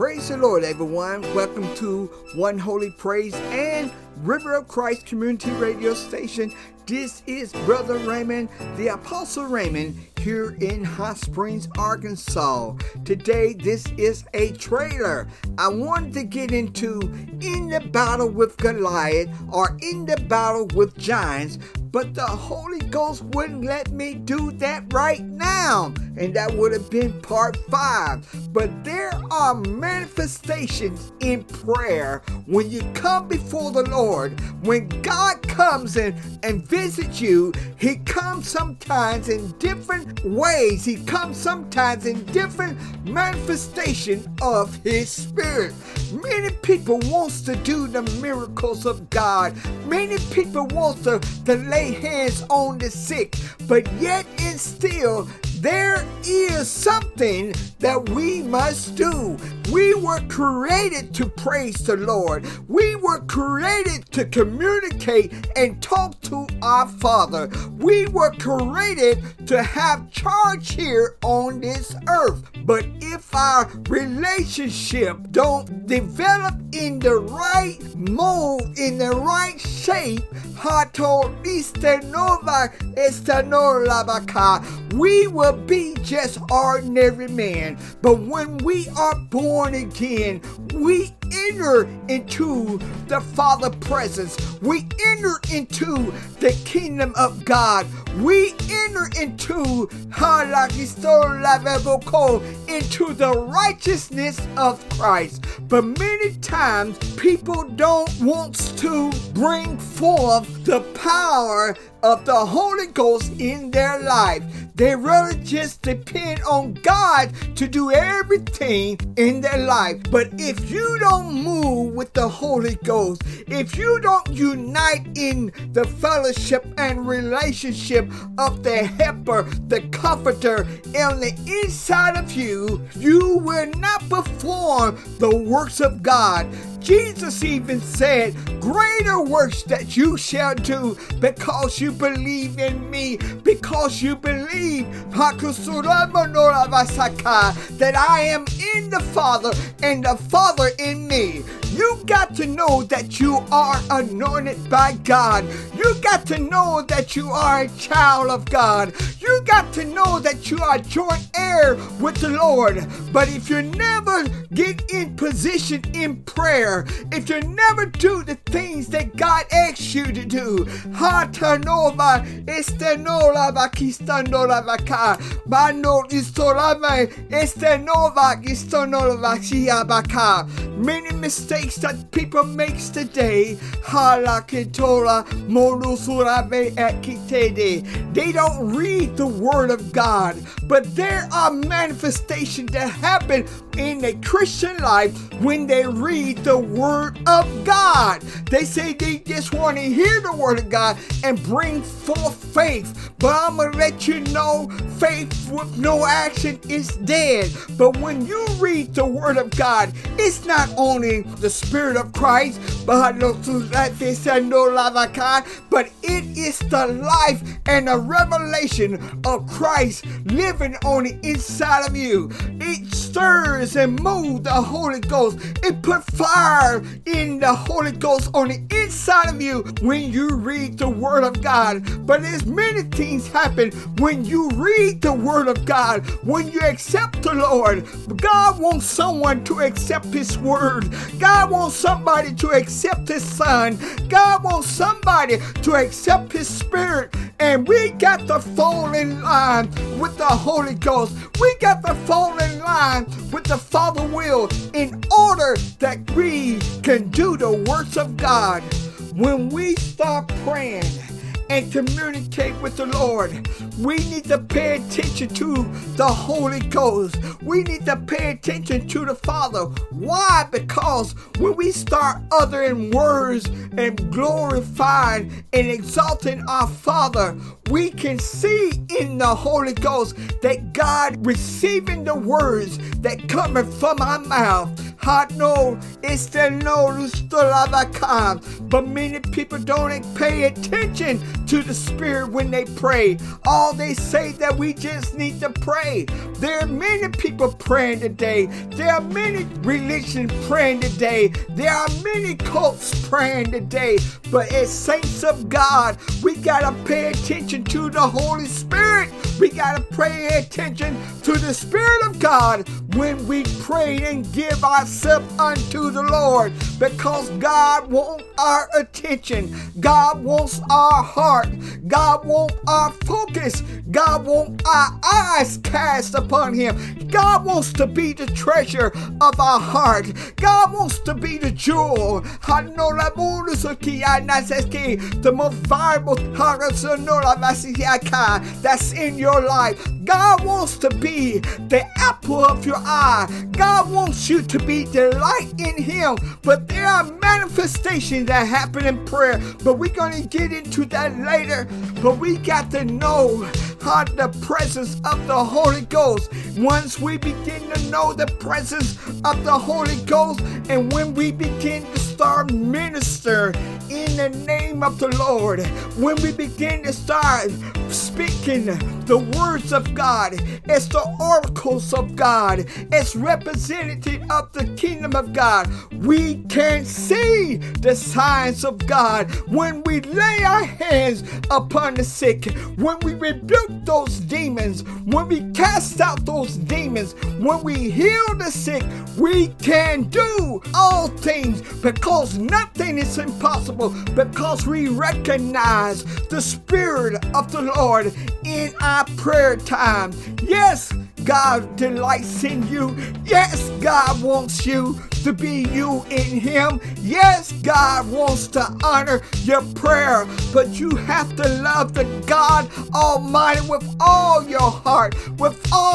Praise the Lord, everyone. Welcome to One Holy Praise and River of Christ Community Radio Station. This is Brother Raymond, the Apostle Raymond, here in Hot Springs, Arkansas. Today, this is a trailer. I wanted to get into In the Battle with Goliath or In the Battle with Giants, but the Holy Ghost wouldn't let me do that right now, and that would have been part five. But there are manifestations in prayer when you come before the Lord. When God comes in and visits you, He comes sometimes in different ways. He comes sometimes in different manifestation of His Spirit. Many people wants to do the miracles of God. Many people wants to, to lay hands on the sick, but yet and still there is something that we must do. We were created to praise the Lord. We were created to communicate and talk to our Father. We were created to have charge here on this earth. But if our relationship don't develop in the right mold, in the right shape, we will be just ordinary men, But when we are born again, we enter into the Father presence. We enter into the kingdom of God. We enter into into the righteousness of Christ. But many times people don't want to bring forth the power of the Holy Ghost in their life. They really just depend on God to do everything in their life. But if you don't move with the Holy Ghost, if you don't unite in the fellowship and relationship of the helper, the comforter on the inside of you, you will not perform the works of God. Jesus even said, Greater works that you shall do because you believe in me, because you believe that I am in the Father and the Father in me. You got to know that you are anointed by God. You got to know that you are a child of God. You got to know that you are joint heir with the Lord. But if you never get in position in prayer, if you never do the things that God asks you to do, Hatanova estenola vakistanola vaka, Mano istolame estenova istonola baka. Many mistakes mistakes that people makes today. They don't read the word of God, but there are manifestations that happen in a Christian life when they read the word of God. They say they just want to hear the word of God and bring forth faith. But I'm gonna let you know faith with no action is dead. But when you read the word of God, it's not only the Spirit of Christ, but don't like this and no lava kind. But it is the life and the revelation of Christ living on the inside of you. It stirs and moves the Holy Ghost. It put fire in the Holy Ghost on the inside of you when you read the Word of God. But there's many things happen when you read the Word of God, when you accept the Lord. God wants someone to accept His Word. God wants somebody to accept Accept his Son. God wants somebody to accept His Spirit. And we got to fall in line with the Holy Ghost. We got to fall in line with the Father will in order that we can do the works of God. When we start praying, and communicate with the Lord. We need to pay attention to the Holy Ghost. We need to pay attention to the Father. Why? Because when we start uttering words and glorifying and exalting our Father, we can see in the Holy Ghost that God receiving the words that coming from our mouth Hot no, it's the no But many people don't pay attention to the Spirit when they pray. All they say that we just need to pray. There are many people praying today. There are many religions praying today. There are many cults praying today. But as saints of God, we gotta pay attention to the Holy Spirit. We gotta pay attention to the Spirit of God when we pray and give ourselves unto the Lord because God wants our attention. God wants our heart. God wants our focus. God wants our eyes cast upon Him. God wants to be the treasure of our heart. God wants to be the jewel. That's in your life. God wants to be the apple of your eye. God wants you to be delight in Him. But there are manifestations that happen in prayer. But we're going to get into that later. But we got to know how the presence of the Holy Ghost. Once we begin to know the presence of the Holy Ghost, and when we begin to start minister in the name of the Lord, when we begin to start speaking the words of God as the oracles of God, as representative of the kingdom of God, we can see the signs of God when we lay our hands upon the sick, when we rebuke those demons, when we cast out those demons, when we heal the sick, we can do all things because nothing is impossible because we recognize the Spirit of the Lord in our prayer time. Yes, God delights in you. Yes, God wants you to be you in Him. Yes, God wants to honor your prayer, but you have to love the God Almighty with all your heart, with all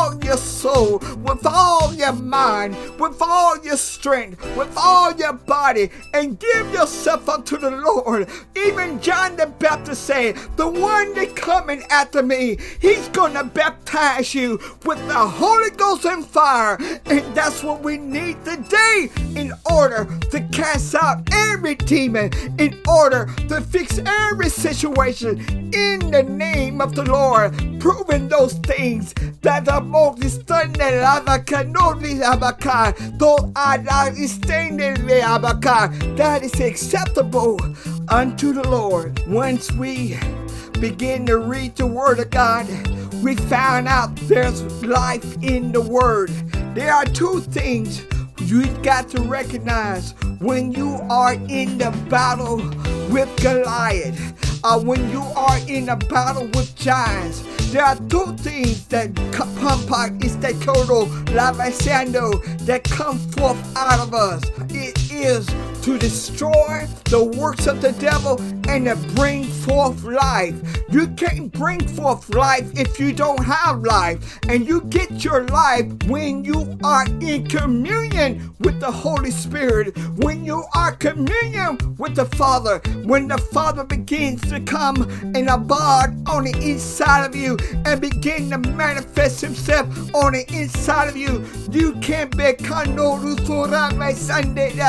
soul, with all your mind, with all your strength, with all your body, and give yourself unto the Lord. Even John the Baptist said, The one that coming after me, he's gonna baptize you with the Holy Ghost and fire. And that's what we need today in order to cast out every demon, in order to fix every situation in the name of the Lord, proving those things that the most is thunder, no, though I stayed in the that is acceptable unto the Lord. Once we begin to read the Word of God, we found out there's life in the Word. There are two things You've got to recognize when you are in the battle with Goliath, or when you are in a battle with giants. There are two things that pump is that total lavasando that come forth out of us. It is to destroy the works of the devil and to bring forth life. You can't bring forth life if you don't have life. And you get your life when you are in communion with the Holy Spirit, when you are communion with the Father, when the Father begins to come and abide on the inside of you and begin to manifest himself on the inside of you. You can't become no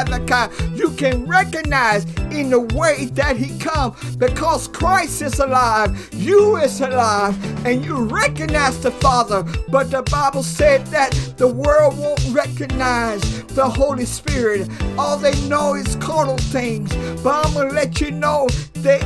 be you you can recognize in the way that he come because Christ is alive, you is alive, and you recognize the Father. But the Bible said that the world won't recognize the Holy Spirit. All they know is carnal things. But I'm gonna let you know that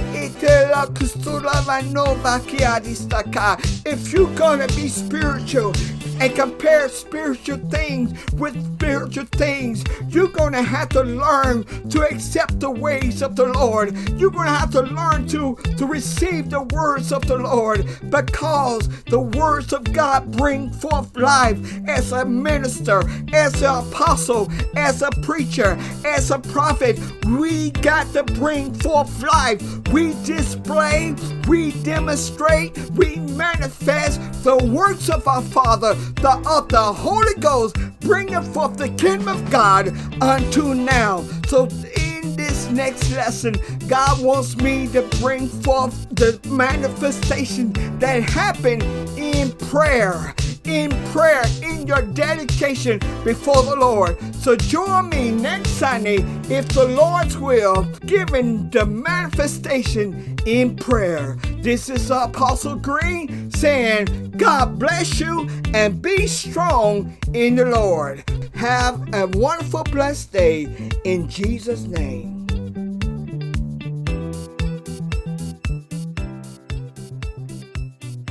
if you're gonna be spiritual, and compare spiritual things with spiritual things, you're going to have to learn to accept the ways of the Lord. You're going to have to learn to, to receive the words of the Lord because the words of God bring forth life as a minister, as an apostle, as a preacher, as a prophet. We got to bring forth life. We display, we demonstrate, we manifest the works of our Father the of the Holy Ghost, bringing forth the kingdom of God unto now. So in this next lesson, God wants me to bring forth the manifestation that happened in prayer in prayer, in your dedication before the Lord. So join me next Sunday, if the Lord's will, giving the manifestation in prayer. This is Apostle Green saying, God bless you and be strong in the Lord. Have a wonderful, blessed day in Jesus' name.